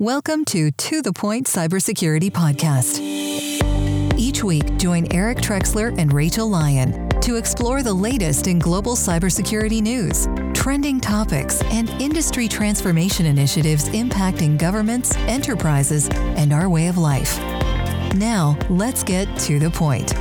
Welcome to To The Point Cybersecurity Podcast. Each week, join Eric Trexler and Rachel Lyon to explore the latest in global cybersecurity news, trending topics, and industry transformation initiatives impacting governments, enterprises, and our way of life. Now, let's get to the point.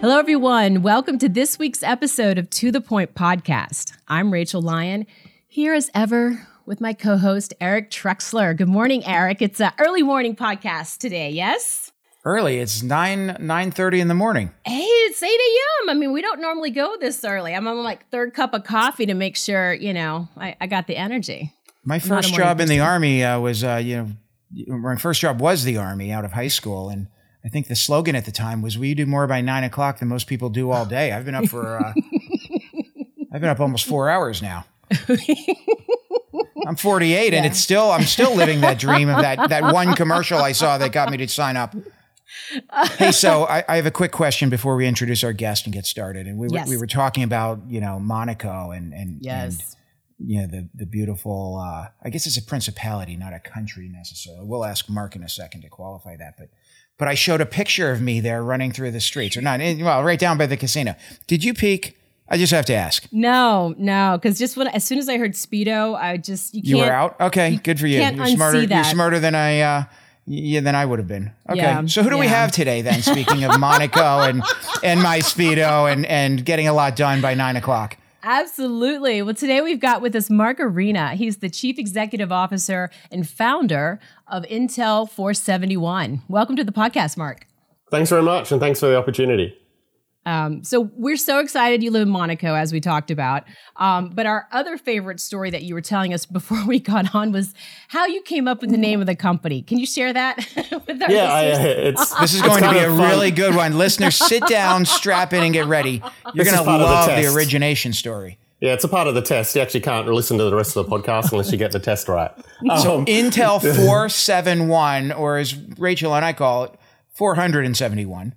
Hello, everyone. Welcome to this week's episode of To The Point podcast. I'm Rachel Lyon, here as ever with my co host, Eric Trexler. Good morning, Eric. It's an early morning podcast today, yes? Early. It's 9 9 30 in the morning. Hey, it's 8 a.m. I mean, we don't normally go this early. I'm on like third cup of coffee to make sure, you know, I, I got the energy. My first job in the Army uh, was, uh, you know, my first job was the Army out of high school. And I think the slogan at the time was, "We do more by nine o'clock than most people do all day." I've been up for, uh, I've been up almost four hours now. I'm 48, yeah. and it's still, I'm still living that dream of that that one commercial I saw that got me to sign up. hey, so I, I, have a quick question before we introduce our guest and get started. And we yes. were, we were talking about you know Monaco and and yes. and you know the the beautiful. Uh, I guess it's a principality, not a country necessarily. We'll ask Mark in a second to qualify that, but but I showed a picture of me there running through the streets, or not, eh, well, right down by the casino. Did you peek? I just have to ask. No, no, because just when as soon as I heard speedo, I just you, you were out. Okay, good for you. Can't you're smarter. That. You're smarter than I. Uh, yeah, than I would have been. Okay, yeah, so who do yeah. we have today then? Speaking of Monaco and and my speedo and and getting a lot done by nine o'clock. Absolutely. Well, today we've got with us Mark Arena. He's the Chief Executive Officer and founder of Intel 471. Welcome to the podcast, Mark. Thanks very much, and thanks for the opportunity. Um, so we're so excited you live in Monaco, as we talked about. Um, but our other favorite story that you were telling us before we got on was how you came up with the name of the company. Can you share that with our yeah, I, it's, this is going to be a fun. really good one. Listeners, sit down, strap in, and get ready. You're going to love the, the origination story. Yeah, it's a part of the test. You actually can't listen to the rest of the podcast unless you get the test right. Um, so Intel 471, or as Rachel and I call it, 471.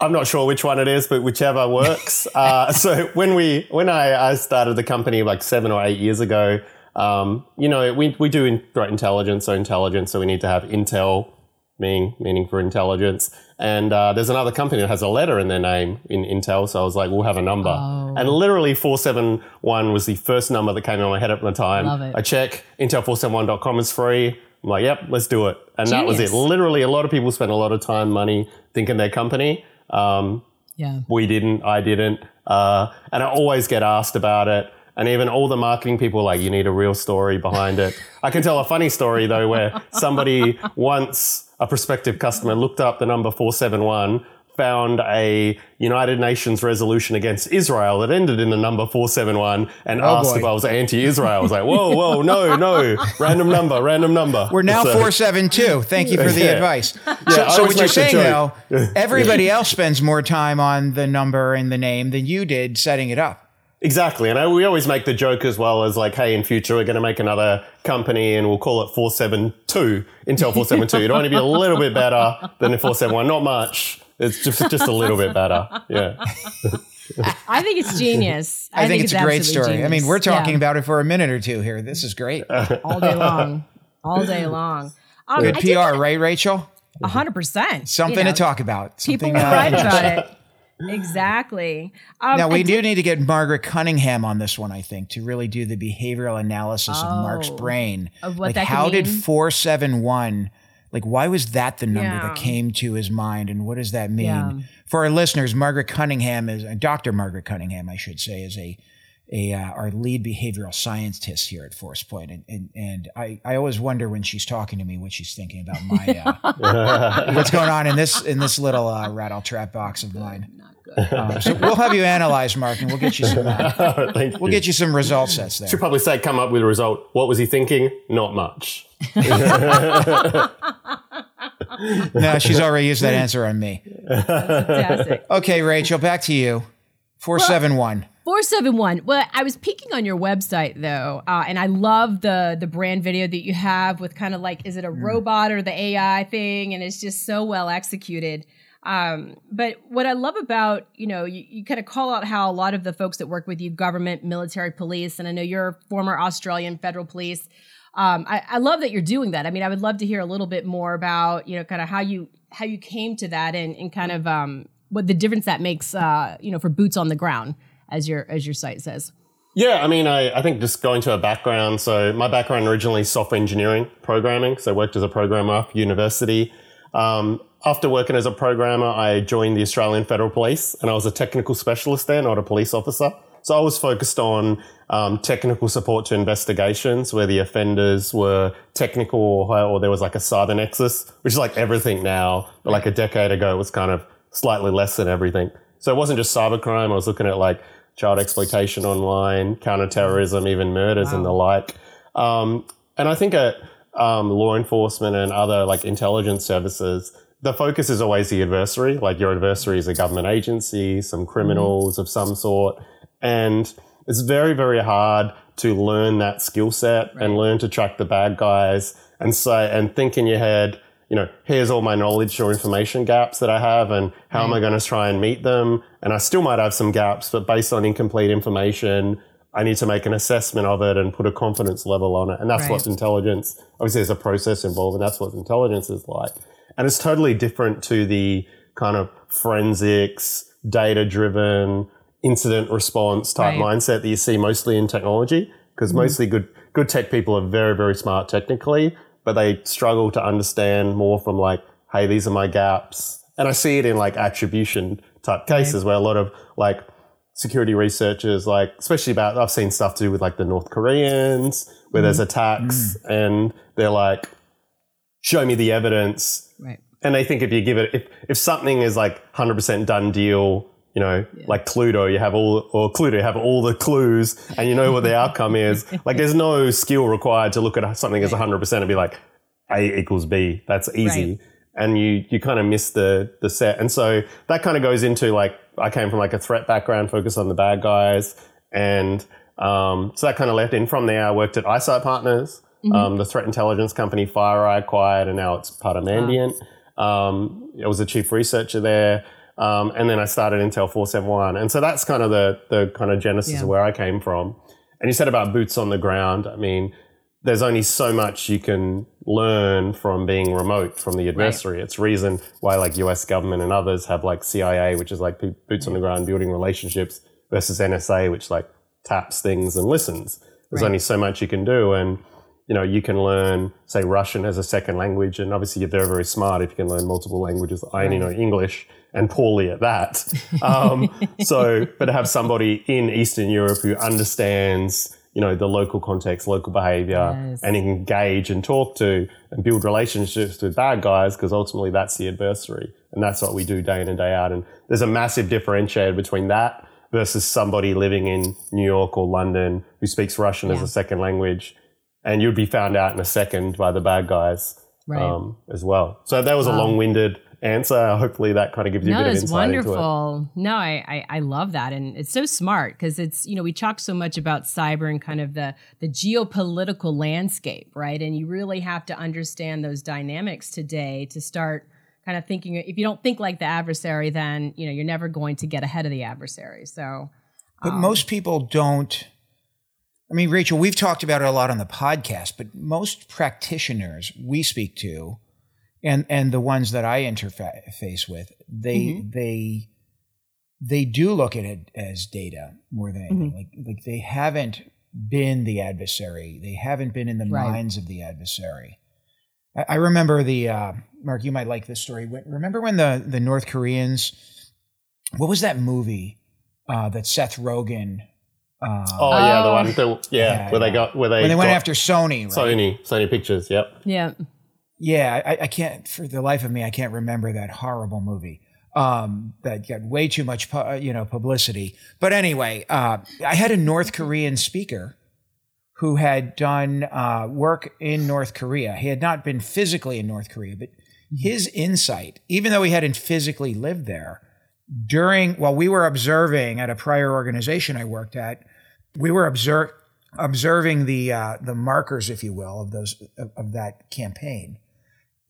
I'm not sure which one it is, but whichever works. uh, so when we when I, I started the company like seven or eight years ago, um, you know, we, we do threat intelligence, so intelligence, so we need to have Intel, meaning meaning for intelligence, and uh, there's another company that has a letter in their name in Intel. So I was like, we'll have a number. Oh. And literally 471 was the first number that came in my head at the time. Love it. I check, intel471.com is free. I'm like, yep, let's do it. And Genius. that was it. Literally, a lot of people spend a lot of time, money thinking their company. Um, yeah. We didn't, I didn't. Uh, and I always get asked about it. And even all the marketing people like, you need a real story behind it. I can tell a funny story though, where somebody once a prospective customer looked up the number 471 found a United Nations resolution against Israel that ended in the number 471 and oh asked boy. if I was anti-Israel. I was like, whoa, whoa, no, no, random number, random number. We're now so, 472. Thank you for the yeah. advice. Yeah, so, so what you're saying though, everybody else spends more time on the number and the name than you did setting it up. Exactly. And I, we always make the joke as well as like, hey, in future, we're going to make another company and we'll call it 472, Intel 472. It'll only be a little bit better than 471. Not much. It's just, just a little bit better. Yeah. I think it's genius. I, I think, think, it's, it's a great story. Genius. I mean, we're talking yeah. about it for a minute or two here. This is great. All day long. All day long. Um, Good PR, right, Rachel? hundred percent. Something you know, to talk about. Something, people uh, write about it exactly. Um, now we do need to get Margaret Cunningham on this one, I think, to really do the behavioral analysis oh, of Mark's oh, brain. Of what like, that how did four seven one? Like, why was that the number yeah. that came to his mind, and what does that mean yeah. for our listeners? Margaret Cunningham is uh, Dr. Margaret Cunningham, I should say, is a a uh, our lead behavioral scientist here at Forcepoint, and and, and I, I always wonder when she's talking to me what she's thinking about my uh, what's going on in this in this little uh, rattle trap box of mine. Um, so we'll have you analyze, Mark, and we'll get you some. Uh, we'll you. get you some result sets there. Should probably say, come up with a result. What was he thinking? Not much. no, she's already used that answer on me. Fantastic. Okay, Rachel, back to you. Four seven one. 471. Well, I was peeking on your website though, uh, and I love the the brand video that you have with kind of like, is it a mm. robot or the AI thing? And it's just so well executed. Um, but what I love about, you know, you, you kind of call out how a lot of the folks that work with you, government, military, police, and I know you're former Australian federal police. Um, I, I love that you're doing that. I mean, I would love to hear a little bit more about, you know, kind of how you how you came to that and, and kind of um, what the difference that makes, uh, you know, for boots on the ground, as your as your site says. Yeah, I mean, I, I think just going to a background. So my background originally software engineering, programming. So I worked as a programmer after university. Um, after working as a programmer, I joined the Australian Federal Police, and I was a technical specialist there, not a police officer. So I was focused on um, technical support to investigations where the offenders were technical or, or, there was like a cyber nexus, which is like everything now, but like a decade ago it was kind of slightly less than everything. So it wasn't just cybercrime. I was looking at like child exploitation online, counterterrorism, even murders wow. and the like. Um, and I think at um, law enforcement and other like intelligence services, the focus is always the adversary. Like your adversary is a government agency, some criminals mm-hmm. of some sort. And it's very, very hard to learn that skill set right. and learn to track the bad guys and say, and think in your head, you know, here's all my knowledge or information gaps that I have and how right. am I going to try and meet them? And I still might have some gaps, but based on incomplete information, I need to make an assessment of it and put a confidence level on it. And that's right. what intelligence, obviously there's a process involved and that's what intelligence is like. And it's totally different to the kind of forensics, data driven, incident response type right. mindset that you see mostly in technology. Because mm-hmm. mostly good, good tech people are very, very smart technically, but they struggle to understand more from like, hey, these are my gaps. And I see it in like attribution type cases where a lot of like security researchers, like, especially about, I've seen stuff to do with like the North Koreans where mm. there's attacks mm. and they're like, show me the evidence. Right. And they think if you give it, if, if something is like 100% done deal, you know, yeah. like Cluedo, you have all, or Cluedo, you have all the clues and you know what the outcome is. Like there's no skill required to look at something as 100% and be like, A equals B. That's easy. Right. And you, you kind of miss the, the set. And so that kind of goes into like, I came from like a threat background, focused on the bad guys. And, um, so that kind of left in from there. I worked at iSIGHT Partners, mm-hmm. um, the threat intelligence company FireEye acquired, and now it's part of Mandiant. Wow. Um, I was a chief researcher there. Um, and then I started Intel 471. And so that's kind of the, the kind of genesis yeah. of where I came from. And you said about boots on the ground. I mean, there's only so much you can learn from being remote from the adversary. Right. It's reason why like US government and others have like CIA, which is like boots on the ground building relationships versus NSA, which like taps things and listens. There's right. only so much you can do. And, you know, you can learn, say, Russian as a second language. And obviously you're very, very smart if you can learn multiple languages. I only know English and poorly at that. Um, so, but to have somebody in Eastern Europe who understands, you know, the local context, local behavior, yes. and engage and talk to and build relationships with bad guys, because ultimately that's the adversary. And that's what we do day in and day out. And there's a massive differentiator between that versus somebody living in New York or London who speaks Russian yeah. as a second language. And you'd be found out in a second by the bad guys right. um, as well. So that was wow. a long winded answer. Hopefully, that kind of gives you no, a bit of insight wonderful. into it. No, I, I, I love that, and it's so smart because it's you know we talk so much about cyber and kind of the the geopolitical landscape, right? And you really have to understand those dynamics today to start kind of thinking. If you don't think like the adversary, then you know you're never going to get ahead of the adversary. So, but um, most people don't. I mean, Rachel, we've talked about it a lot on the podcast, but most practitioners we speak to and and the ones that I interface with, they mm-hmm. they they do look at it as data more than anything. Mm-hmm. Like like they haven't been the adversary. They haven't been in the right. minds of the adversary. I, I remember the uh, Mark. You might like this story. Remember when the the North Koreans? What was that movie uh, that Seth Rogen? Uh, oh yeah, the one. The, yeah, yeah, where yeah. they got where they when they went after Sony. Right? Sony, Sony Pictures. Yep. Yeah. Yeah, I, I, can't for the life of me, I can't remember that horrible movie. Um, that got way too much, pu- you know, publicity. But anyway, uh, I had a North Korean speaker who had done uh, work in North Korea. He had not been physically in North Korea, but his insight, even though he hadn't physically lived there, during while we were observing at a prior organization I worked at, we were observe, observing the uh, the markers, if you will, of those of, of that campaign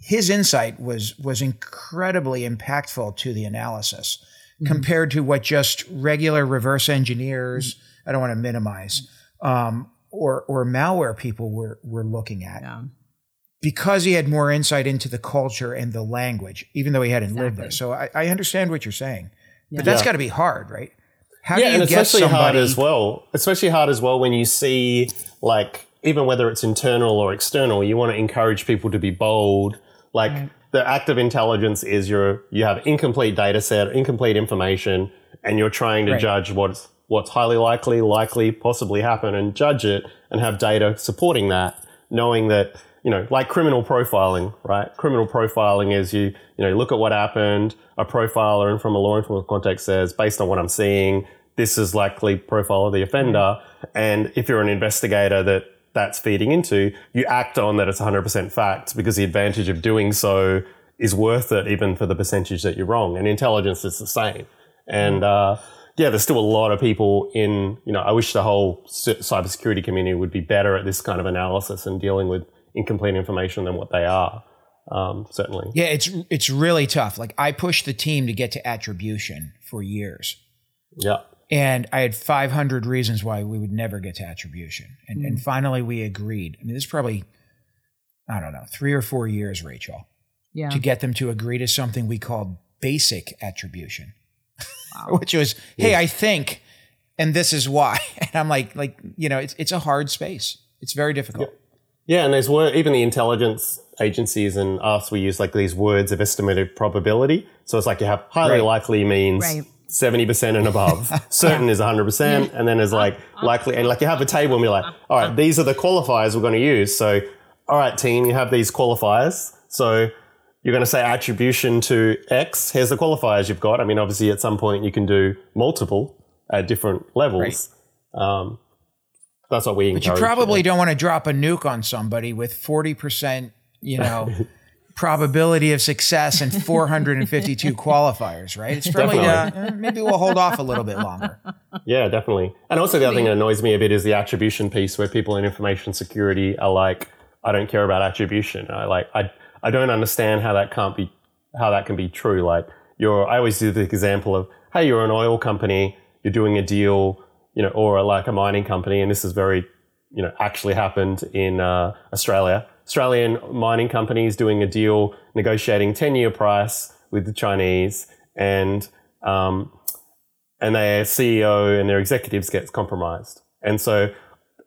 his insight was was incredibly impactful to the analysis mm-hmm. compared to what just regular reverse engineers. Mm-hmm. I don't want to minimize um, or or malware people were were looking at. Yeah. Because he had more insight into the culture and the language, even though he hadn't exactly. lived there. So I, I, understand what you're saying, yeah. but that's yeah. got to be hard, right? How yeah, and especially somebody- Especially hard as well. Especially hard as well when you see like even whether it's internal or external, you want to encourage people to be bold. Like right. the act of intelligence is you're you have incomplete data set, incomplete information, and you're trying to right. judge what's what's highly likely, likely, possibly happen and judge it and have data supporting that, knowing that, you know, like criminal profiling, right? Criminal profiling is you, you know, look at what happened, a profiler and from a law enforcement context says, based on what I'm seeing, this is likely profile of the offender. And if you're an investigator that that's feeding into, you act on that it's 100% fact because the advantage of doing so is worth it even for the percentage that you're wrong. And intelligence is the same. And, uh, yeah, there's still a lot of people in, you know, I wish the whole cybersecurity community would be better at this kind of analysis and dealing with incomplete information than what they are. Um, certainly. Yeah, it's it's really tough. Like I pushed the team to get to attribution for years. Yeah. And I had 500 reasons why we would never get to attribution. And, mm. and finally we agreed. I mean, this is probably, I don't know, three or four years, Rachel, yeah. to get them to agree to something we called basic attribution wow. which was, hey, I think, and this is why. And I'm like, like you know, it's it's a hard space. It's very difficult. Yeah, yeah and there's word, even the intelligence agencies and us, we use like these words of estimated probability. So it's like you have highly right. likely means. Right. 70% and above. Certain is 100%. And then there's like likely, and like you have a table and you're like, all right, these are the qualifiers we're going to use. So, all right, team, you have these qualifiers. So you're going to say attribution to X. Here's the qualifiers you've got. I mean, obviously, at some point you can do multiple at different levels. Right. Um, that's what we. But you probably don't want to drop a nuke on somebody with forty percent, you know, probability of success and 452 qualifiers, right? It's probably uh, maybe we'll hold off a little bit longer. Yeah, definitely. And also the other thing that annoys me a bit is the attribution piece, where people in information security are like, "I don't care about attribution." I like I I don't understand how that can't be how that can be true. Like you're, I always do the example of, hey, you're an oil company, you're doing a deal, you know, or like a mining company, and this is very, you know, actually happened in uh, Australia. Australian mining companies doing a deal, negotiating ten year price with the Chinese, and um, and their CEO and their executives gets compromised, and so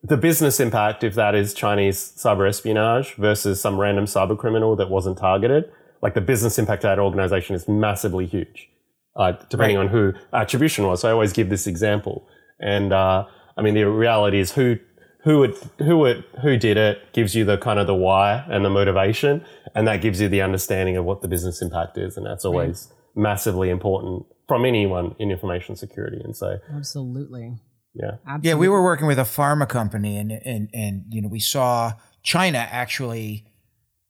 the business impact, if that is Chinese cyber espionage versus some random cyber criminal that wasn't targeted, like the business impact of that organization is massively huge, uh, depending right. on who attribution was. So I always give this example. And uh, I mean, the reality is who who it, who it, who did it gives you the kind of the why and the motivation, and that gives you the understanding of what the business impact is, and that's always right. massively important from anyone in information security. And so, absolutely, yeah. Absolutely. Yeah, we were working with a pharma company and and and you know, we saw China actually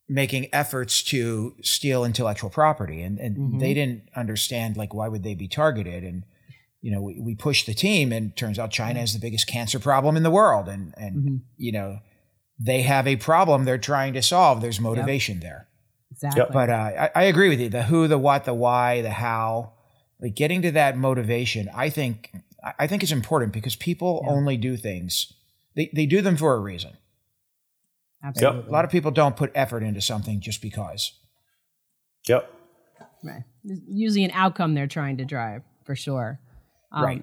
making efforts to steal intellectual property and and mm-hmm. they didn't understand like why would they be targeted and you know, we, we pushed the team and turns out China is the biggest cancer problem in the world and and mm-hmm. you know, they have a problem they're trying to solve. There's motivation yep. there. Exactly. But uh, I, I agree with you. The who, the what, the why, the how, like getting to that motivation, I think I think it's important because people yeah. only do things. They they do them for a reason. Absolutely. Yep. A lot of people don't put effort into something just because. Yep. Right. Usually an outcome they're trying to drive for sure. Um, right.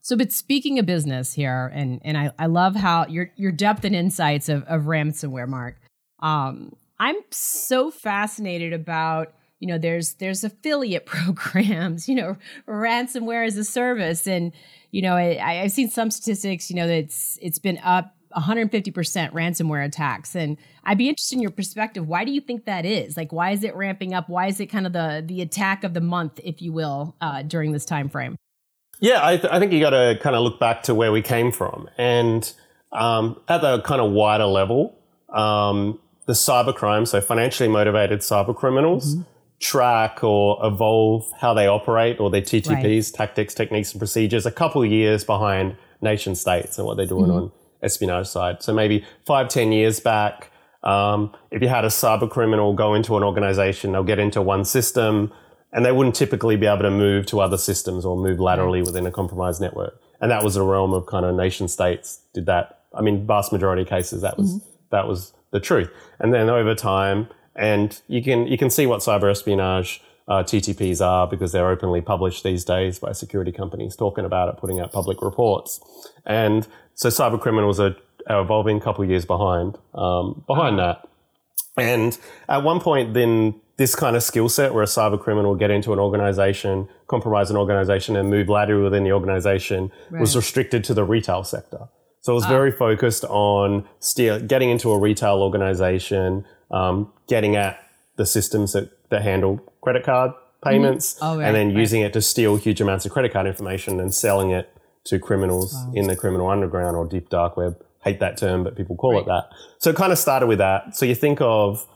So, but speaking of business here, and and I, I love how your your depth and insights of, of ransomware, Mark. Um, I'm so fascinated about you know there's there's affiliate programs, you know, ransomware as a service, and you know, I, I've seen some statistics, you know, that it's it's been up 150% ransomware attacks. And i'd be interested in your perspective. Why do you think that is? Like why is it ramping up? Why is it kind of the the attack of the month if you will uh, during this time frame yeah i, th- I think you got to kind of look back to where we came from and um, at the kind of wider level um, the cybercrime so financially motivated cyber criminals mm-hmm track or evolve how they operate or their TTPs, right. tactics, techniques, and procedures a couple of years behind nation states and what they're doing mm-hmm. on espionage side. So maybe five, ten years back, Um, if you had a cyber criminal go into an organization, they'll get into one system and they wouldn't typically be able to move to other systems or move laterally within a compromised network. And that was a realm of kind of nation states did that. I mean, vast majority of cases that was mm-hmm. that was the truth. And then over time, and you can you can see what cyber espionage uh, TTPs are because they're openly published these days by security companies talking about it, putting out public reports. And so cyber criminals are, are evolving a couple of years behind um, behind that. And at one point, then this kind of skill set where a cyber criminal get into an organization, compromise an organization, and move laterally within the organization right. was restricted to the retail sector. So it was ah. very focused on steal, getting into a retail organization, um, getting at the systems that, that handle credit card payments, mm-hmm. oh, right, and then right. using it to steal huge amounts of credit card information and selling it to criminals wow. in the criminal underground or deep dark web. Hate that term, but people call it that. So it kind of started with that. So you think of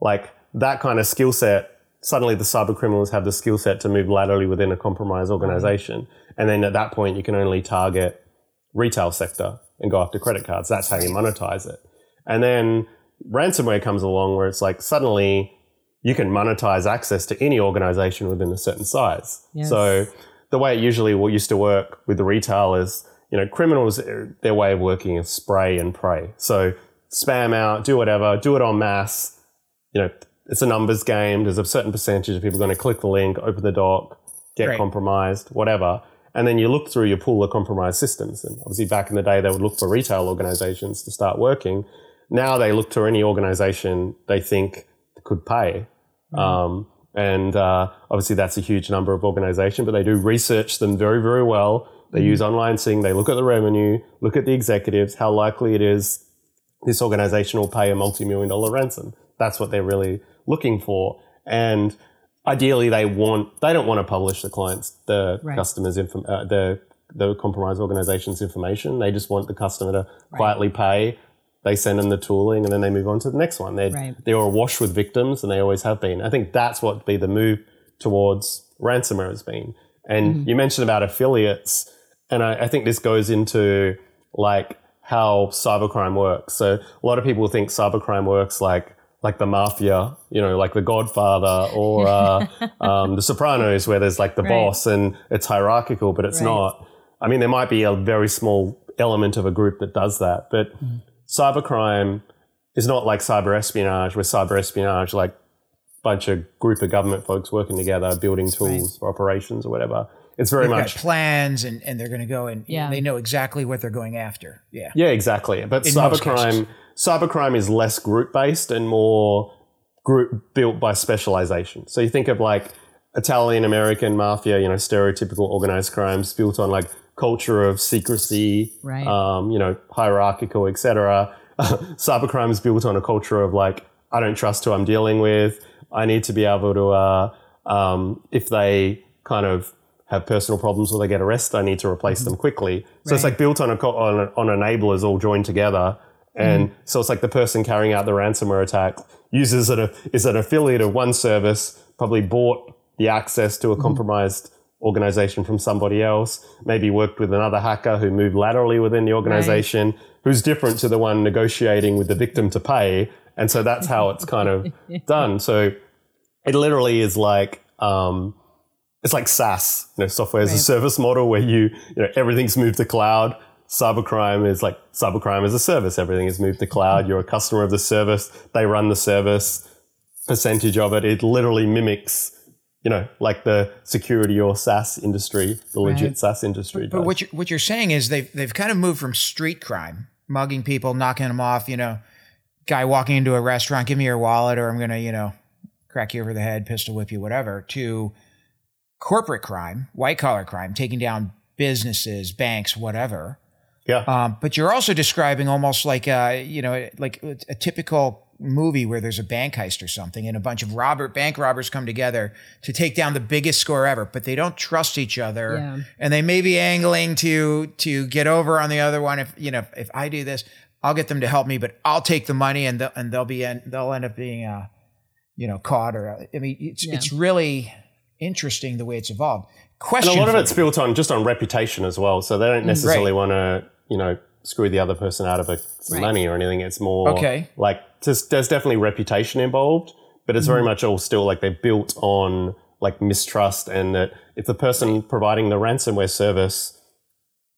like that kind of skill set. Suddenly, the cyber criminals have the skill set to move laterally within a compromised organization, and then at that point, you can only target retail sector and go after credit cards. That's how you monetize it. And then ransomware comes along where it's like suddenly you can monetize access to any organization within a certain size. Yes. So the way it usually used to work with the retail is, you know, criminals, eh, their way of working is spray and pray. So spam out, do whatever, do it en masse. You know, it's a numbers game. There's a certain percentage of people going to click the link, open the doc, get right. compromised, whatever. And then you look through your pool of compromised systems. And obviously back in the day, they would look for retail organizations to start working. Now they look to any organization they think could pay. Mm. Um, and uh, obviously, that's a huge number of organizations, but they do research them very, very well. They mm. use online SIG, they look at the revenue, look at the executives, how likely it is this organization will pay a multi million dollar ransom. That's what they're really looking for. And ideally, they want, they don't want to publish the clients, the right. customers, info, uh, the, the compromised organization's information. They just want the customer to right. quietly pay they send them the tooling and then they move on to the next one. They're, right. they're awash with victims and they always have been. I think that's what be the move towards ransomware has been. And mm-hmm. you mentioned about affiliates, and I, I, think this goes into like how cybercrime works. So a lot of people think cybercrime works like like the mafia, you know, like The Godfather or uh, um, The Sopranos, where there's like the right. boss and it's hierarchical, but it's right. not. I mean, there might be a very small element of a group that does that, but mm-hmm cybercrime is not like cyber espionage, where cyber espionage, like a bunch of group of government folks working together, building tools right. for operations or whatever. It's very They've much plans, and, and they're going to go and yeah. they know exactly what they're going after. Yeah, yeah, exactly. But In cybercrime, cybercrime is less group based and more group built by specialization. So you think of like Italian American mafia, you know, stereotypical organized crimes built on like culture of secrecy, right. um, you know, hierarchical, etc. cybercrime is built on a culture of like, I don't trust who I'm dealing with. I need to be able to, uh, um, if they kind of have personal problems or they get arrested, I need to replace mm-hmm. them quickly. So right. it's like built on, a, on, on enablers all joined together. And mm so it's like the person carrying out the ransomware attack uses it is an affiliate of one service, probably bought the access to a mm compromised organization from somebody else, maybe worked with another hacker who moved laterally within the organization, right. who's different to the one negotiating with the victim to pay. And so that's how it's kind of done. So it literally is like, um, it's like SaaS, you know, software as right. a service model where you, you know, everything's moved to cloud. Cybercrime is like cybercrime as a service. Everything is moved to cloud. You're a customer of the service. They run the service percentage of it. It literally mimics you know, like the security or SaaS industry, the legit right. SaaS industry. But, but what, you're, what you're saying is they've, they've kind of moved from street crime, mugging people, knocking them off, you know, guy walking into a restaurant, give me your wallet or I'm going to, you know, crack you over the head, pistol whip you, whatever, to corporate crime, white collar crime, taking down businesses, banks, whatever. Yeah. Um, but you're also describing almost like a, you know, like a typical movie where there's a bank heist or something and a bunch of robber bank robbers come together to take down the biggest score ever but they don't trust each other yeah. and they may be angling to to get over on the other one if you know if I do this I'll get them to help me but I'll take the money and they'll, and they'll be in, they'll end up being uh you know caught or I mean it's yeah. it's really interesting the way it's evolved question and a lot of it's built on just on reputation as well so they don't necessarily right. want to you know screw the other person out of a, Right. money or anything. It's more Okay. like just, there's definitely reputation involved, but it's very mm. much all still like they're built on like mistrust and that if the person providing the ransomware service,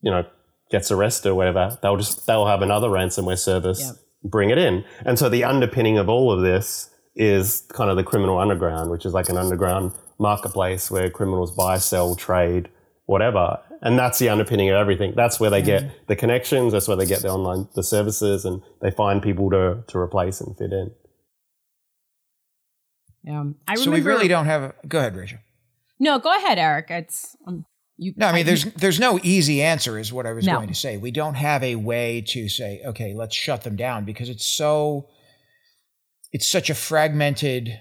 you know, gets arrested or whatever, they'll just they'll have another ransomware service Yep. bring it in. And so the underpinning of all of this is kind of the criminal underground, which is like an underground marketplace where criminals buy, sell, trade, whatever. And that's the underpinning of everything. That's where they get the connections. That's where they get the online the services, and they find people to to replace and fit in. Yeah. I So we really don't have. A, go ahead, Rachel. No, go ahead, Eric. It's um, you. No, I mean, there's there's no easy answer, is what I was No. going to say. We don't have a way to say, okay, let's shut them down because it's so, it's such a fragmented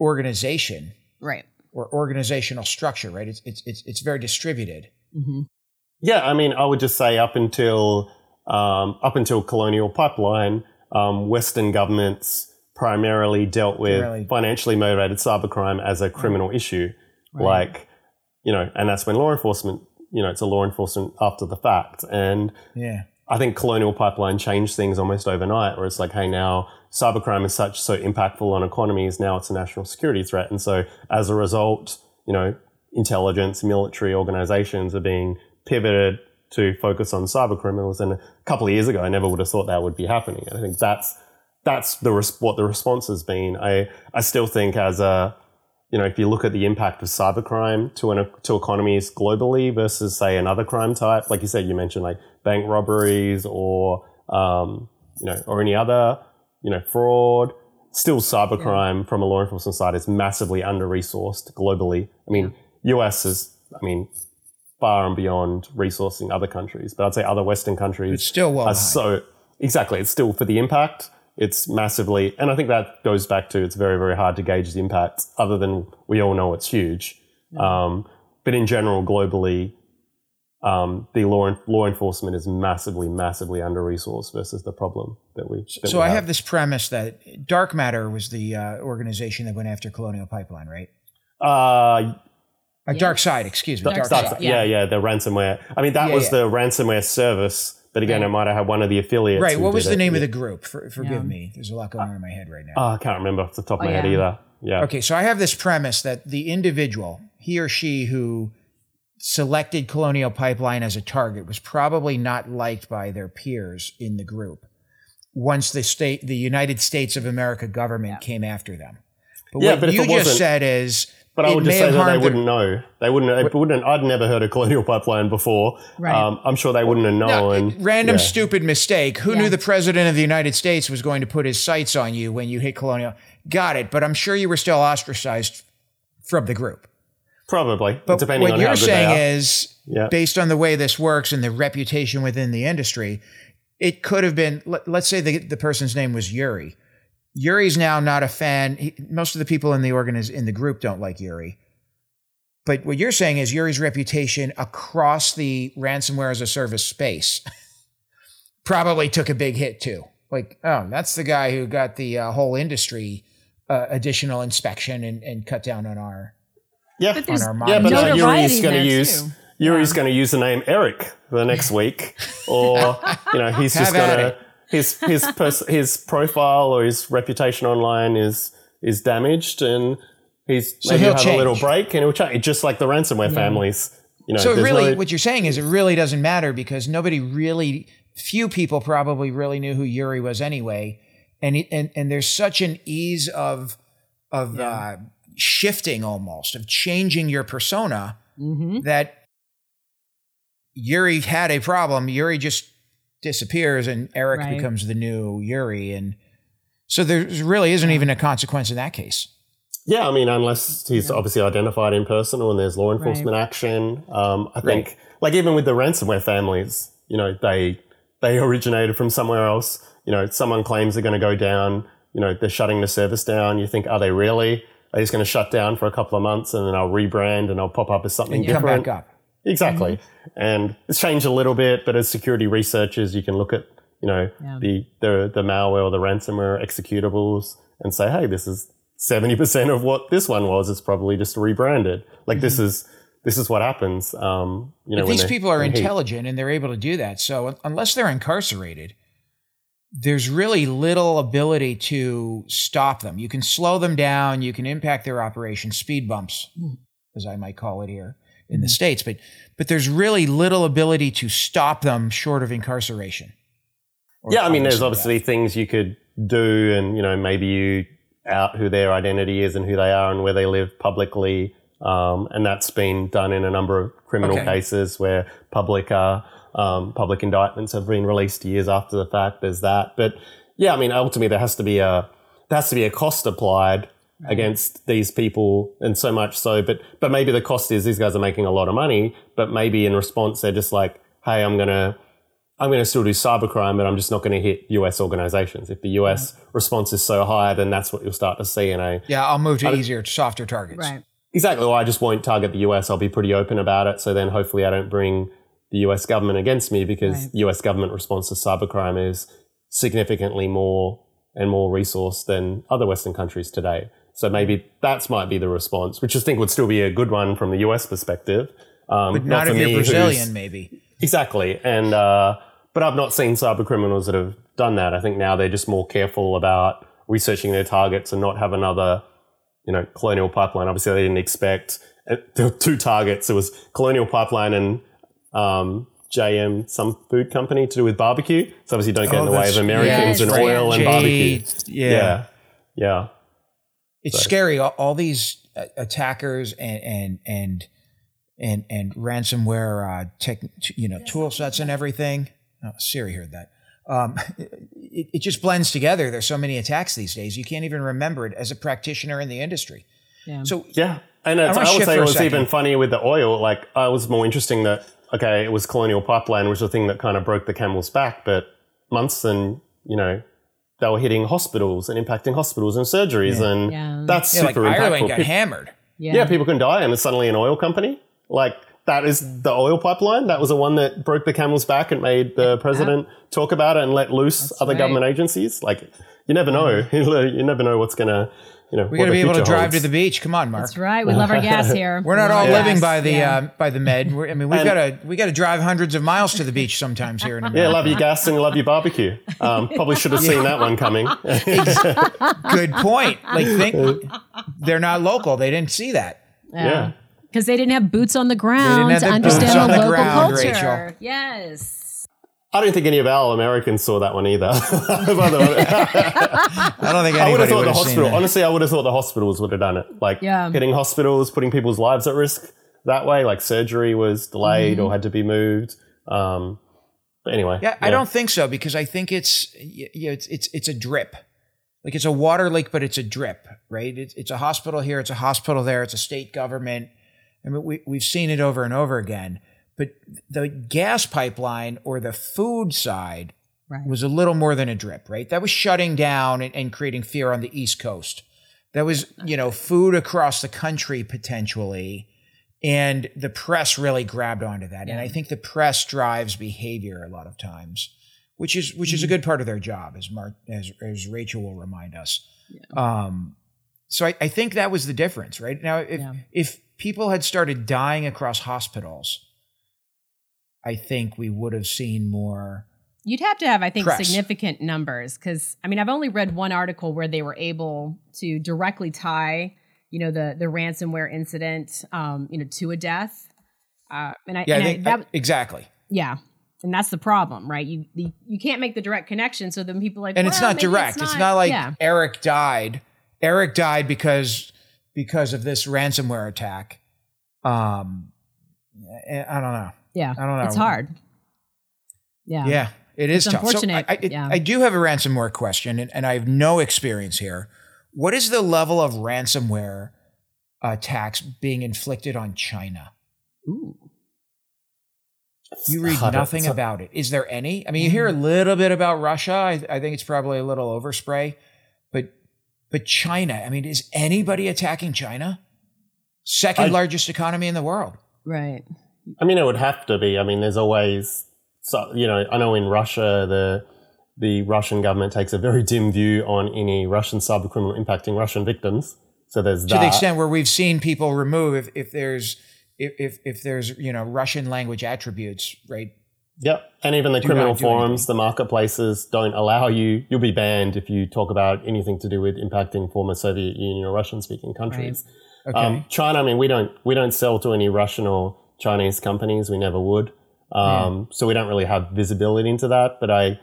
organization right. Or organizational structure, right? It's it's it's, it's very distributed. hmm Yeah, I mean, I would just say up until um, up until colonial pipeline, um, Western governments primarily dealt with Primarily- financially motivated cybercrime as a criminal issue, like you know, and that's when law enforcement, you know, it's a law enforcement after the fact, and Yeah. I think colonial pipeline changed things almost overnight, where it's like, hey, now cybercrime is such so impactful on economies. Now it's a national security threat, and so as a result, you know, intelligence, military organizations are being pivoted to focus on cyber criminals. And a couple of years ago, I never would have thought that would be happening. And I think that's that's the res- what the response has been. I I still think as a you know, if you look at the impact of cybercrime to an, to economies globally versus say another crime type, like you said, you mentioned like bank robberies or um, you know, or any other you know fraud. Still, cybercrime from a law enforcement side is massively under resourced globally. I mean, US is, I mean, far and beyond resourcing other countries, but I'd say other Western countries It's still well are behind. so exactly. It's still for the impact. It's massively, and I think that goes back to it's very very hard to gauge the impact. Other than we all know it's huge, um, but in general, globally, um, the law law enforcement is massively massively under resourced versus the problem that we. that So we I have this premise that Dark Matter was the uh, organization that went after Colonial Pipeline, right? Uh, Uh, Dark Side, excuse me. Dark Dark, Side. Side. yeah. yeah, the ransomware. I mean, that Yeah, was yeah. the ransomware service, but again, Right. it might have had one of the affiliates. Right. What was did the it. name of the group? For, forgive Yeah. me. There's a lot going on in my head right now. Oh, I can't remember off the top of my Oh, head either. Yeah. Okay, so I have this premise that the individual, he or she who selected Colonial Pipeline as a target was probably not liked by their peers in the group once the state the United States of America government came after them. But Yeah, what but if you it just wasn't- said is But I would just say that they harmed wouldn't know. They wouldn't. They wouldn't. I'd never heard of Colonial Pipeline before. Right. Um, I'm sure they wouldn't have No, known. random Yeah. stupid mistake. Who Yeah. knew the president of the United States was going to put his sights on you when you hit Colonial? Got it, but I'm sure you were still ostracized from the group. Probably, But depending what you're saying is, Yeah. based on the way this works and the reputation within the industry, it could have been. Let, let's say the the person's name was Yuri. Yuri's now not a fan. He, most of the people in the organiz, in the group don't like Yuri. But what you're saying is Yuri's reputation across the ransomware as a service space probably took a big hit too. Like, oh, that's the guy who got the uh, whole industry uh, additional inspection and, and cut down on our yeah, But there's our yeah, but uh, Yuri's going to use too. Yuri's going to use the name Eric the next week, or you know, he's just going to his his pers- his profile or his reputation online is is damaged, and he's maybe he'll have a little break, and he'll change, just like the ransomware families. You know, So really, no- what you're saying is it really doesn't matter because nobody really, few people probably really knew who Yuri was anyway, and it, and and there's such an ease of of uh, shifting almost of changing your persona Mm-hmm. that Yuri had a problem. Yuri just disappears, and Eric Right. becomes the new Yuri, and so there really isn't even a consequence in that case. Yeah, I mean, unless he's obviously identified in person or when there's law enforcement action. Um, I think, Right. like even with the ransomware families, you know, they they originated from somewhere else. You know, someone claims they're going to go down. You know, they're shutting the service down. You think, are they really? Are just going to shut down for a couple of months and then I'll rebrand and I'll pop up as something And you come different? back up. Exactly. And it's changed a little bit, but as security researchers, you can look at, you know, Yeah. the, the, the malware or the ransomware executables and say, hey, this is 70% of what this one was. It's probably just rebranded. Like this is, this is what happens. Um, you know, but these people are intelligent and they're able to do that. So unless they're incarcerated, there's really little ability to stop them. You can slow them down, you can impact their operation, speed bumps, as I might call it here in the mm-hmm. states. But but there's really little ability to stop them short of incarceration. Yeah, I mean, there's obviously death. things you could do, and you know, maybe you out who their identity is and who they are and where they live publicly. Um, and that's been done in a number of criminal okay. cases where public uh, um, public indictments have been released years after the fact. There's that, but yeah, I mean, ultimately there has to be a there has to be a cost applied right. against these people, and so much so. But but maybe the cost is these guys are making a lot of money, but maybe in response they're just like, hey, I'm gonna I'm going to still do cybercrime, but I'm just not going to hit US organizations. If the US right. response is so high, then that's what you'll start to see in a. Yeah, I'll move to easier, softer targets. Right. Exactly. Well, I just won't target the US. I'll be pretty open about it. So then hopefully I don't bring the US government against me because right. US government response to cybercrime is significantly more and more resource than other Western countries today. So maybe that might be the response, which I think would still be a good one from the US perspective. Um, but not, not if you're Brazilian, maybe. Exactly. And, uh, but I've not seen cyber criminals that have done that. I think now they're just more careful about researching their targets and not have another, you know, Colonial Pipeline. Obviously, they didn't expect uh, there were two targets. It was Colonial Pipeline and um, JM, some food company to do with barbecue. So obviously, don't get oh, in the way of Americans yeah, and oil and barbecue. Yeah, yeah, yeah. It's so. scary. All, all, these uh, attackers and and and and and ransomware, uh, tech, you know, tool sets and everything. Oh, Siri heard that. Um, it, it, just blends together. There's so many attacks these days. You can't even remember it as a practitioner in the industry. Yeah. So yeah, and I, I would say it was even funnier with the oil. Like, I was more interesting that okay, it was Colonial Pipeline, which was the thing that kind of broke the camel's back, but months and you know they were hitting hospitals and impacting hospitals and surgeries, yeah. and yeah. that's yeah, super like Ireland impactful. got hammered. Yeah. yeah, people can die, and it's suddenly an oil company. Like that is the oil pipeline. That was the one that broke the camel's back and made the president talk about it and let loose That's other right. government agencies. Like you never know. you never know what's gonna. You know, we got to be able to drive holds. to the beach. Come on, Mark. That's right. We love our gas here. We're not all living by the yeah. uh, by the med. We're, I mean, we've got to we got to drive hundreds of miles to the beach sometimes here in America. Yeah, love your gas and love your barbecue. Um, probably should have seen that one coming. Good point. Like, think they're not local. They didn't see that. yeah. yeah because they didn't have boots on the ground to understand the, the local ground, culture. Rachel. Yes. I don't think any of our Americans saw that one either. I don't think I would have thought the hospital. Honestly, I would have thought the hospitals would have done it. Like yeah. getting hospitals, putting people's lives at risk that way. Like surgery was delayed mm-hmm. or had to be moved. Um, but anyway, yeah, yeah, I don't think so because I think it's yeah, it's it's it's a drip. Like it's a water leak, but it's a drip, right? It's, it's a hospital here, it's a hospital there, it's a state government I mean, we, we've seen it over and over again. But the gas pipeline or the food side right. was a little more than a drip, right? That was shutting down and, and creating fear on the East Coast. That was, you know, food across the country potentially. And the press really grabbed onto that. Yeah. And I think the press drives behavior a lot of times, which is which is a mm-hmm. good part of their job, as Mark as, as Rachel will remind us. Yeah. Um, so I, I, think that was the difference, right? Now, if yeah. if people had started dying across hospitals, I think we would have seen more. You'd have to have, I think, press. significant numbers because I mean, I've only read one article where they were able to directly tie, you know, the the ransomware incident, um, you know, to a death. Uh, and I, yeah, and I I, that, exactly. Yeah, and that's the problem, right? You the, you can't make the direct connection, so then people like, and well, it's not direct. It's not, it's not like yeah. Eric died. Eric died because because of this ransomware attack. Um, I don't know. Yeah, I don't know. It's hard. Yeah, yeah, it is it's tough. Unfortunate. So I, I, yeah. I do have a ransomware question, and, and I have no experience here. What is the level of ransomware attacks being inflicted on China? Ooh. You read nothing about it. Is there any? I mean, you hear a mm. little bit about Russia. I, I think it's probably a little overspray, but but China, I mean, is anybody attacking China? Second I, largest economy in the world. Right. I mean, it would have to be. I mean, there's always, so, you know, I know in Russia, the the Russian government takes a very dim view on any Russian cybercriminal impacting Russian victims. So there's to that. the extent where we've seen people remove if, if there's if, if, if there's you know Russian language attributes, right? Yep, and even the criminal forums, the marketplaces don't allow you. You'll be banned if you talk about anything to do with impacting former Soviet Union or Russian-speaking countries. Right. Okay. Um, China, I mean, we don't we don't sell to any Russian or Chinese companies. We never would. Um, yeah. So we don't really have visibility into that. But I,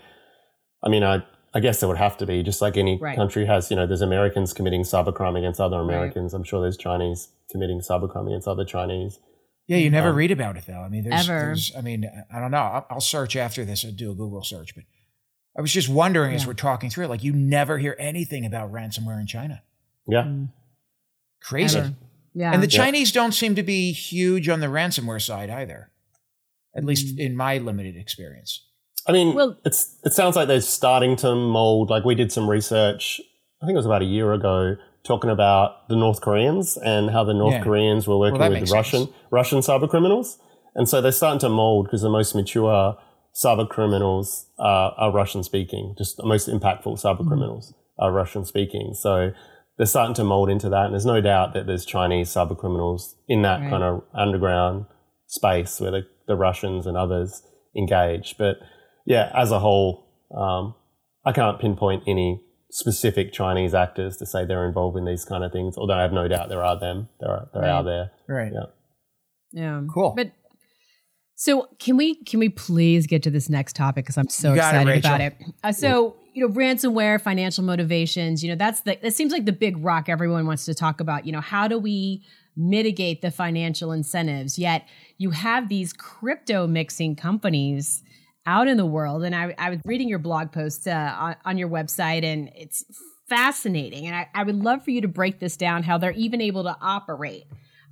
I mean, I I guess there would have to be just like any right. country has. You know, there's Americans committing cybercrime against other Americans. Right. I'm sure there's Chinese committing cybercrime against other Chinese. Yeah, you never um, read about it though. I mean, there's, there's, I mean, I don't know. I'll, I'll, search after this. I'll do a Google search, but I was just wondering yeah. as we're talking through it, like you never hear anything about ransomware in China. Yeah, mm. crazy. Ever. Yeah, and the Chinese don't seem to be huge on the ransomware side either, at least mm. in my limited experience. I mean, well, it's it sounds like they're starting to mold. Like we did some research. I think it was about a year ago talking about the North Koreans and how the North yeah. Koreans were working well, with the Russian sense. Russian cyber criminals, and so they're starting to mold because the most mature cyber criminals are, are Russian speaking. Just the most impactful cyber mm-hmm. criminals are Russian speaking. So they're starting to mold into that, and there's no doubt that there's Chinese cyber criminals in that right. kind of underground space where the, the Russians and others engage. But yeah, as a whole, um, I can't pinpoint any specific Chinese actors to say they're involved in these kind of things. Although I have no doubt there are them. There are they right. are there. Right. Yeah. Yeah. Cool. But so can we can we please get to this next topic because I'm so excited it, about it. Uh, so you know ransomware, financial motivations. You know that's the that seems like the big rock everyone wants to talk about. You know how do we mitigate the financial incentives? Yet you have these crypto mixing companies out in the world. And I, I was reading your blog post uh, on, on, your website, and it's fascinating. And I, I, would love for you to break this down how they're even able to operate.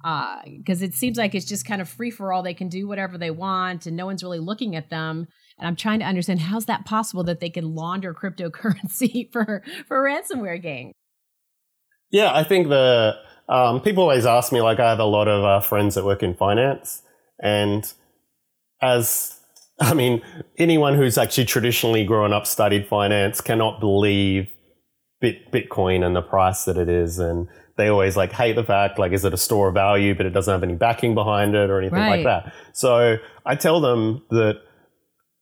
Because uh, it seems like it's just kind of free for all. They can do whatever they want, and no one's really looking at them. And I'm trying to understand how's that possible that they can launder cryptocurrency for for ransomware gangs. Yeah, I think the um, people always ask me. Like, I have a lot of uh, friends that work in finance, and as I mean, anyone who's actually traditionally grown up, studied finance, cannot believe Bit, Bitcoin and the price that it is. And they always like hate the fact, like, is it a store of value, but it doesn't have any backing behind it or anything right. like that. So I tell them that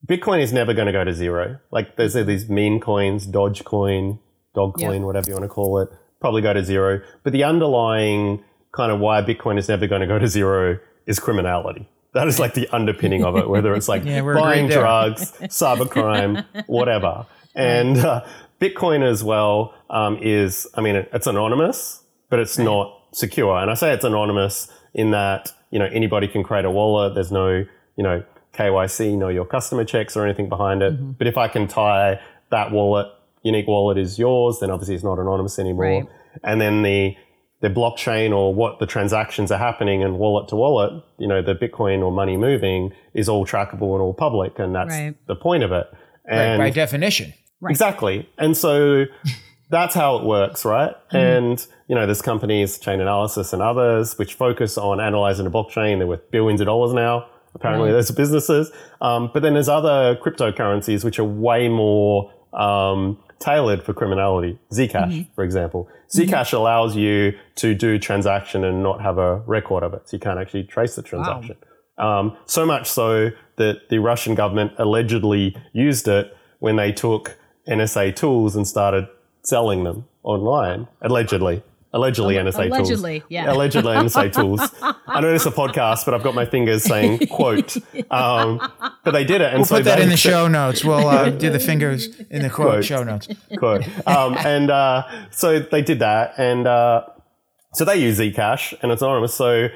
Bitcoin is never going to go to zero. Like, there's these meme coins, Dogecoin, Dogcoin, whatever you want to call it, probably go to zero. But the underlying kind of why Bitcoin is never going to go to zero is criminality. That is like the underpinning of it, whether it's like yeah, buying drugs, cybercrime, whatever. And uh, Bitcoin as well um, is, I mean, it's anonymous, but it's right. not secure. And I say it's anonymous in that, you know, anybody can create a wallet. There's no, you know, KYC, know your customer checks or anything behind it. Mm-hmm. But if I can tie that wallet, unique wallet is yours, then obviously it's not anonymous anymore. Right. And then the the blockchain or what the transactions are happening and wallet to wallet, you know, the Bitcoin or money moving is all trackable and all public. And that's right. the point of it. And right, by definition. Right. Exactly. And so that's how it works, right? Mm-hmm. And, you know, there's companies, Chainalysis and others, which focus on analyzing the blockchain. They're worth billions of dollars now. Apparently, those are businesses. Um, but then there's other cryptocurrencies which are way more um, tailored for criminality. Zcash, mm-hmm. for example. Zcash mm-hmm. allows you to do transaction and not have a record of it. So you can't actually trace the transaction. Wow. Um, so much so that the Russian government allegedly used it when they took NSA tools and started selling them online, allegedly. Allegedly NSA allegedly, tools. Allegedly, yeah. Allegedly NSA tools. I know this is a podcast, but I've got my fingers saying quote. Um, but they did it. And we'll so put that in the show notes. We'll uh, do the fingers in the quote, quote show notes. Quote. Um, and uh, so they did that. And uh, so they use Zcash and it's anonymous. So,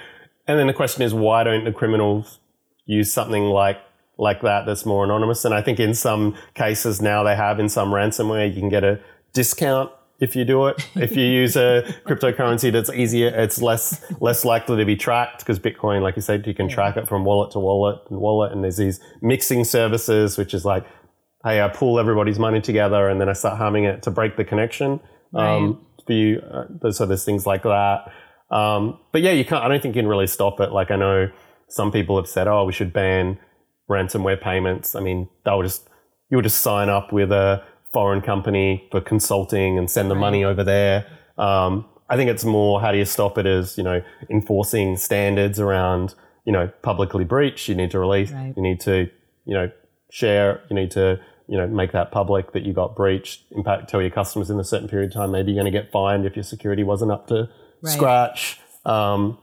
and then the question is, why don't the criminals use something like like that that's more anonymous? And I think in some cases now they have in some ransomware, you can get a discount if you do it. If you use a cryptocurrency that's easier, it's less less likely to be tracked because Bitcoin, like you said, you can yeah. track it from wallet to wallet and wallet. And there's these mixing services, which is like, hey, I pull everybody's money together and then I start harming it to break the connection. Right. Um, for you, uh, so there's things like that. Um, but yeah, you can't. I don't think you can really stop it. Like I know some people have said, oh, we should ban ransomware payments. I mean, they'll just you'll just sign up with a foreign company for consulting and send the money over there. Um, I think it's more how do you stop it as you know enforcing standards around you know, publicly breach, you need to release, Right. you need to, you know, share, you need to, you know, make that public that you got breached, impact, tell your customers in a certain period of time, maybe you're going to get fined if your security wasn't up to Right. scratch. Um,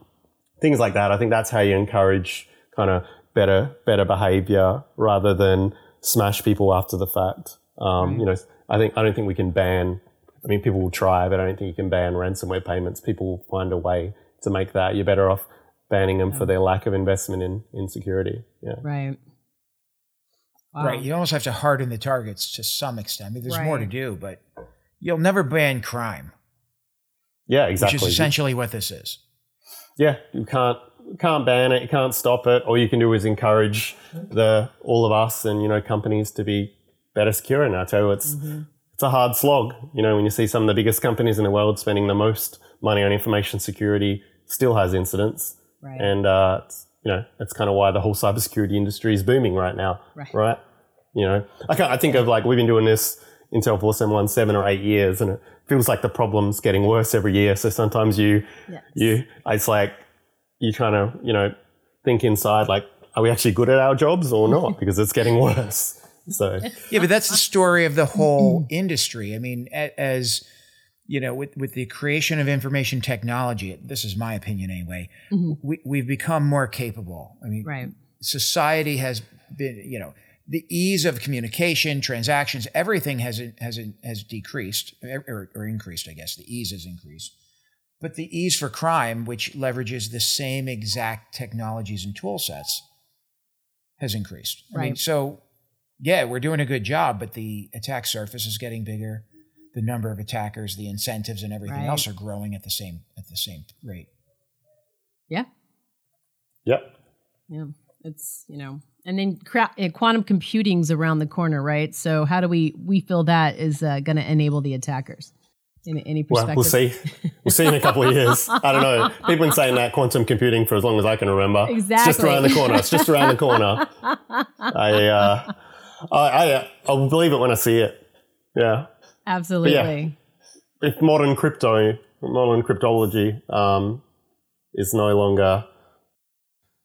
things like that. I think that's how you encourage kind of better, better behavior rather than smash people after the fact. Um, You know, I think, I don't think we can ban, I mean, people will try, but I don't think you can ban ransomware payments. People will find a way to make that. You're better off banning them for their lack of investment in, in security. Yeah. Right. Wow. Right. You almost have to harden the targets to some extent. I mean, there's more to do, but you'll never ban crime, Yeah, exactly. which is essentially what this is. yeah, you can't can't ban it, you can't stop it. All you can do is encourage the all of us and you know companies to be better secure. And I tell you, it's it's a hard slog. You know, when you see some of the biggest companies in the world spending the most money on information security, still has incidents, Right. and uh, it's, you know that's kind of why the whole cybersecurity industry is booming right now. Right. Right. You know, I can't. I think of like we've been doing this Intel 471 seven or eight years, and it feels like the problem's getting worse every year. So sometimes you Yes. you it's like you're trying to you know think inside like are we actually good at our jobs or not because it's getting worse so Yeah, but that's the story of the whole industry. I mean, as you know, with with the creation of information technology, this is my opinion anyway. Mm-hmm. We we've become more capable. I mean, Right. society has been, you know, the ease of communication, transactions, everything has has has decreased or, or increased. I guess the ease has increased, but the ease for crime, which leverages the same exact technologies and tool sets, has increased. I mean, so yeah, we're doing a good job, but the attack surface is getting bigger. The number of attackers, the incentives, and everything Right. else are growing at the same at the same rate. Yeah. yep Yeah. It's, you know, and then cra- uh, quantum computing's around the corner, right? So how do we we feel that is uh, going to enable the attackers? In any perspective, well perspective? we'll see we'll see in a couple of years i don't know people have been saying that quantum computing for as long as i can remember it's just around the corner it's just around the corner i uh I, I i'll believe it when i see it yeah Absolutely. if modern crypto, modern cryptology um, is no longer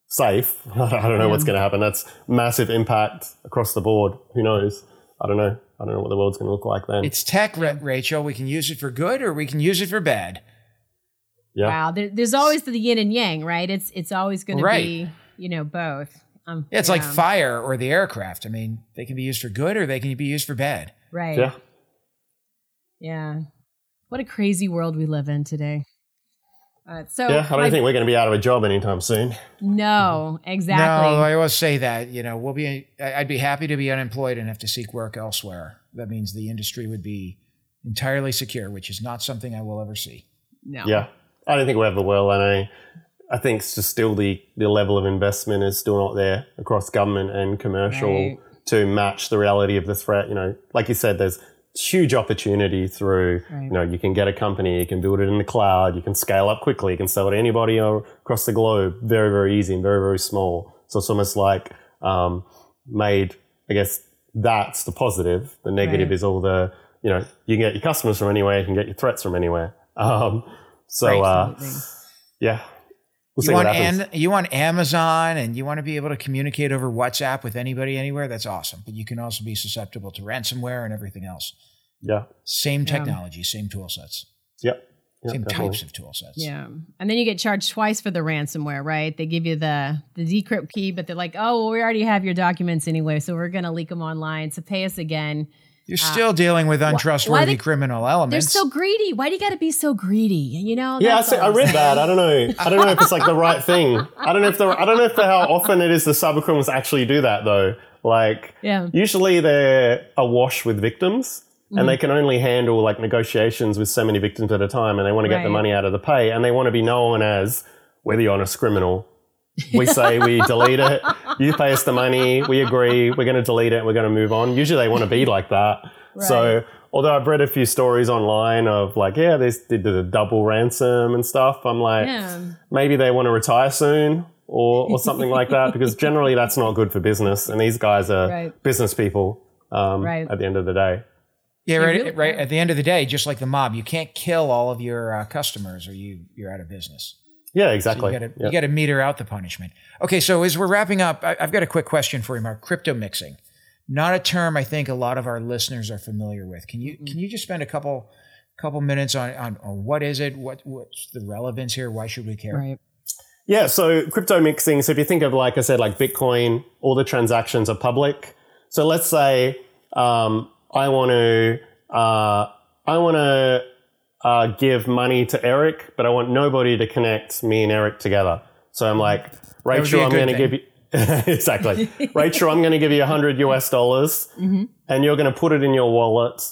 safe, I don't know what's going to happen. That's massive impact across the board. Who knows? I don't know. I don't know what the world's going to look like then. It's tech, Ra- Rachel. We can use it for good or we can use it for bad. yeah. Wow. There, there's always the yin and yang, right? It's it's always going Right. to be, you know, both. Um, Yeah, it's like fire or the aircraft. I mean, they can be used for good or they can be used for bad. right. Yeah. Yeah. What a crazy world we live in today. Uh, so Yeah. I don't my- think we're going to be out of a job anytime soon. no, exactly. No, I always say that. You know, we'll be. I- I'd be happy to be unemployed and have to seek work elsewhere. That means the industry would be entirely secure, which is not something I will ever see. no. Yeah. I don't think we ever will. And I, I think it's just still the, the level of investment is still not there across government and commercial to match the reality of the threat. You know, like you said, there's huge opportunity through, Right. you know, you can get a company, you can build it in the cloud, you can scale up quickly, you can sell it to anybody across the globe. Very, very easy and very, very small. So it's almost like um, made, I guess that's the positive. The negative Right. is all the, you know, you can get your customers from anywhere, you can get your threats from anywhere. Um, so, uh, yeah. We'll You want happens. an, you want Amazon and you want to be able to communicate over WhatsApp with anybody anywhere. That's awesome. But you can also be susceptible to ransomware and everything else. yeah. Same technology, same tool sets, Yep. Yep, same definitely. types of tool sets. Yeah. And then you get charged twice for the ransomware, right? They give you the the decrypt key, but they're like, "Oh, well, we already have your documents anyway, so we're going to leak them online. So pay us again." You're still dealing with untrustworthy they- criminal elements. They're so greedy. Why do you got to be so greedy? You know? Yeah, I, That's see, I read that. I don't know. I don't know if it's like the right thing. I don't know if the I don't know if the, how often it is the cyber criminals actually do that though. Like, Yeah. usually they're awash with victims, Mm-hmm. and they can only handle like negotiations with so many victims at a time, and they want to get the money out of the pay, and they want to be known as we're the honest criminal. We say we delete it. You pay us the money. We agree. We're going to delete it. We're going to move on. Usually they want to be like that. So, although I've read a few stories online of like, yeah, they did the double ransom and stuff, I'm like, Yeah. maybe they want to retire soon or, or something like that because generally that's not good for business. And these guys are Right. business people um, Right. at the end of the day. yeah, right. really right. At the end of the day, just like the mob, you can't kill all of your uh, customers, or you you're out of business. Yeah, exactly. So you got to meter out the punishment. Okay, so as we're wrapping up, I, have got a quick question for you, Mark. Crypto mixing, not a term I think a lot of our listeners are familiar with. Can you mm-hmm. can you just spend a couple couple minutes on, on, on what is it? What what's the relevance here? Why should we care? Right. Yeah, so crypto mixing. So if you think of like I said, like Bitcoin, all the transactions are public. So let's say um, I want to uh, I want to uh, give money to Eric, but I want nobody to connect me and Eric together. So I'm like, Rachel, I'm going to give you. exactly. Rachel, I'm going to give you 100 US dollars mm-hmm. and you're going to put it in your wallet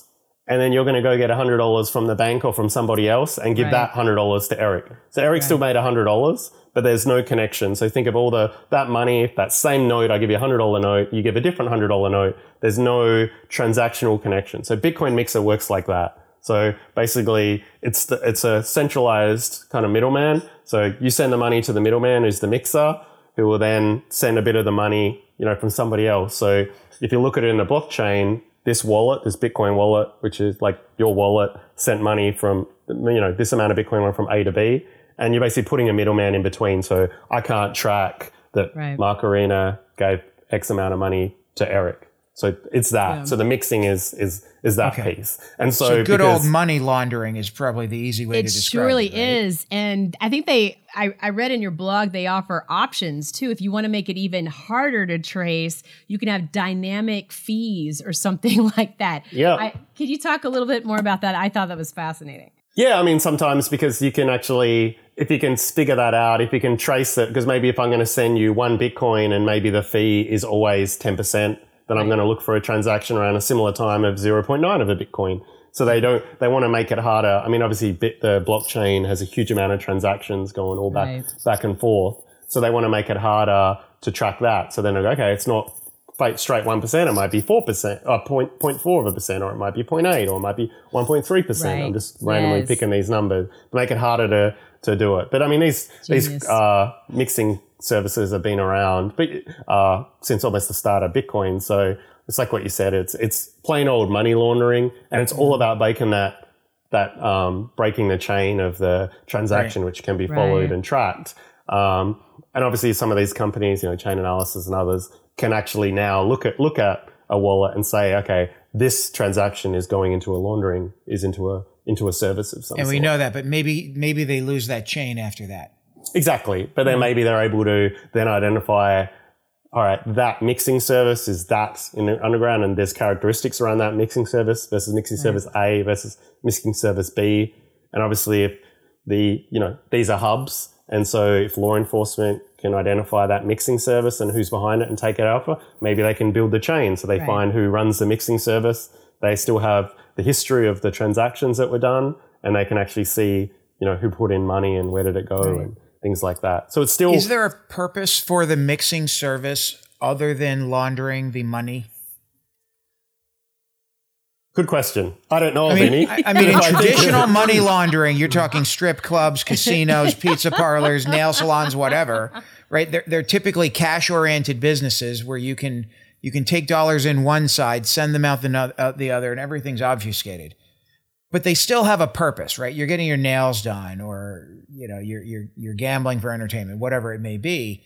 and then you're going to go get $100 from the bank or from somebody else and give right. that $100 to Eric. So Eric right. still made $100, but there's no connection. So think of all the, that money, that same note, I give you a $100 note, you give a different $100 note. There's no transactional connection. So Bitcoin Mixer works like that. So basically, it's the, it's a centralized kind of middleman. So you send the money to the middleman, who's the mixer, who will then send a bit of the money, you know, from somebody else. So if you look at it in a blockchain, this wallet, this Bitcoin wallet, which is like your wallet, sent money from you know this amount of Bitcoin went from A to B, and you're basically putting a middleman in between. So I can't track that right. Mark Arena gave X amount of money to Eric. So it's that. Yeah. So the mixing is is is that okay. piece. And so, so good old money laundering is probably the easy way to describe surely it. It surely is. And I think they I, I read in your blog they offer options too. If you want to make it even harder to trace, you can have dynamic fees or something like that. Yeah. I, can you talk a little bit more about that? I thought that was fascinating. Yeah, I mean sometimes because you can actually if you can figure that out, if you can trace it, because maybe if I'm going to send you one Bitcoin and maybe the fee is always 10%, then I'm going to look for a transaction around a similar time of 0.9 of a Bitcoin. So they don't, they want to make it harder. I mean, obviously bit, the blockchain has a huge amount of transactions going all back, right. back and forth. So they want to make it harder to track that. So then, I go, okay, it's not straight 1%, it might be 4%, or 0.4 of a percent, or it might be 0.8, or it might be 1.3%. Right. I'm just randomly yes. picking these numbers to make it harder to, to do it. But I mean, these, Genius. these, uh, mixing services have been around but, uh, since almost the start of Bitcoin. So it's like what you said. It's it's plain old money laundering, and it's all about breaking that that um, breaking the chain of the transaction, right. which can be followed right. and tracked. Um, and obviously, some of these companies, you know, Chainalysis and others, can actually now look at look at a wallet and say, okay, this transaction is going into a laundering, is into a into a service of some. Sort. And we sort. know that, but maybe maybe they lose that chain after that. Exactly. But then mm. maybe they're able to then identify, all right, that mixing service is that in the underground and there's characteristics around that mixing service versus mixing service A versus mixing service B. And obviously if the, you know, these are hubs. And so if law enforcement can identify that mixing service and who's behind it and take it alpha, maybe they can build the chain. So they right. find who runs the mixing service. They still have the history of the transactions that were done and they can actually see, you know, who put in money and where did it go right. and things like that. So it's still. Is there a purpose for the mixing service other than laundering the money? Good question. I don't know, I mean, Vinny. I, I mean, in traditional money laundering, you're talking strip clubs, casinos, pizza parlors, nail salons, whatever. Right? They're, they're typically cash-oriented businesses where you can you can take dollars in one side, send them out the, out the other, and everything's obfuscated but they still have a purpose, right? You're getting your nails done or, you know, you're, you're, you're gambling for entertainment, whatever it may be.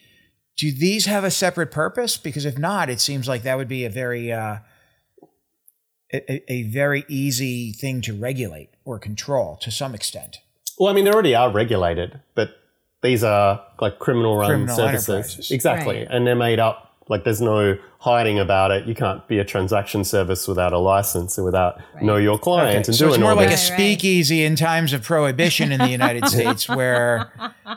Do these have a separate purpose? Because if not, it seems like that would be a very, uh, a, a very easy thing to regulate or control to some extent. Well, I mean, they already are regulated, but these are like criminal run services. Exactly. Right. And they're made up like there's no hiding about it. You can't be a transaction service without a license and without right. know your client okay. and so doing it's more like this. a speakeasy in times of prohibition in the United States where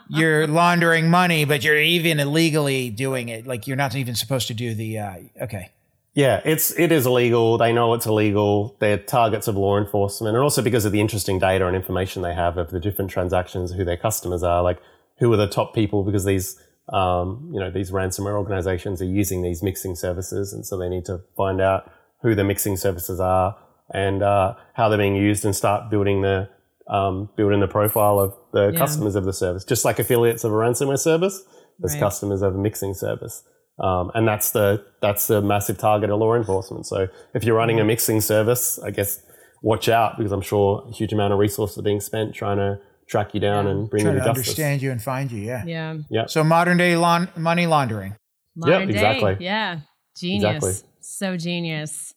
you're laundering money, but you're even illegally doing it. Like you're not even supposed to do the uh, okay. Yeah, it's it is illegal. They know it's illegal. They're targets of law enforcement, and also because of the interesting data and information they have of the different transactions, who their customers are, like who are the top people, because these um, you know, these ransomware organizations are using these mixing services. And so they need to find out who the mixing services are and uh, how they're being used and start building the um, building the profile of the yeah. customers of the service. Just like affiliates of a ransomware service, there's right. customers of a mixing service. Um, and that's the that's the massive target of law enforcement. So if you're running a mixing service, I guess watch out because I'm sure a huge amount of resources are being spent trying to track you down and bring Trying you to to justice. understand you and find you. Yeah. Yeah. Yeah. So modern day laun- money laundering. Modern day. exactly. Yeah. Genius. Exactly. So genius.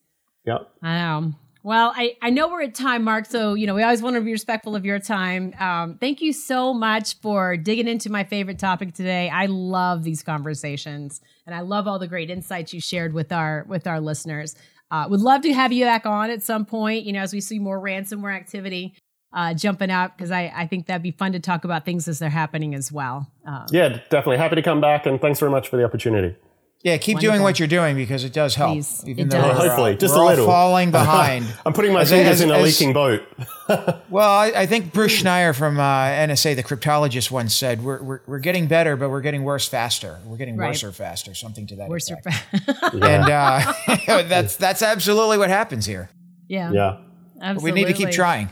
Yep. I know. Well, I, I know we're at time, Mark. So, you know, we always want to be respectful of your time. Um, thank you so much for digging into my favorite topic today. I love these conversations and I love all the great insights you shared with our with our listeners. Uh, would love to have you back on at some point, you know, as we see more ransomware activity uh, jumping out because I, I think that'd be fun to talk about things as they're happening as well. Um, Yeah, definitely. Happy to come back and thanks very much for the opportunity. Yeah, keep doing what you're doing because it does help. Please. Even It though does. we're, Hopefully, just we're a little. falling behind. I'm putting my As- fingers as- in a as- leaking boat. Well, I, I think Bruce Schneier from uh, NSA, the cryptologist, once said, we're, we're, we're getting better, but we're getting worse faster. We're getting Right. worse or faster, something to that Worse or effect. fa- And uh, that's, that's absolutely what happens here. yeah. Yeah, Absolutely. We need to keep trying.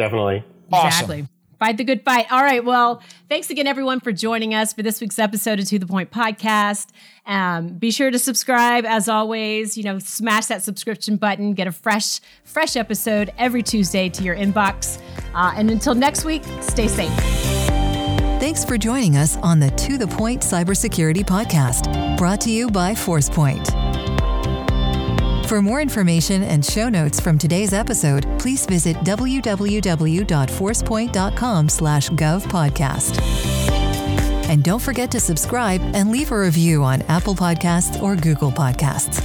Definitely. Awesome. Exactly. Fight the good fight. All right. Well, thanks again, everyone, for joining us for this week's episode of To the Point podcast. Um, be sure to subscribe as always. You know, smash that subscription button. Get a fresh, fresh episode every Tuesday to your inbox. Uh, and until next week, stay safe. Thanks for joining us on the To The Point Cybersecurity Podcast, brought to you by ForcePoint. For more information and show notes from today's episode, please visit www.forcepoint.com slash govpodcast. And don't forget to subscribe and leave a review on Apple Podcasts or Google Podcasts.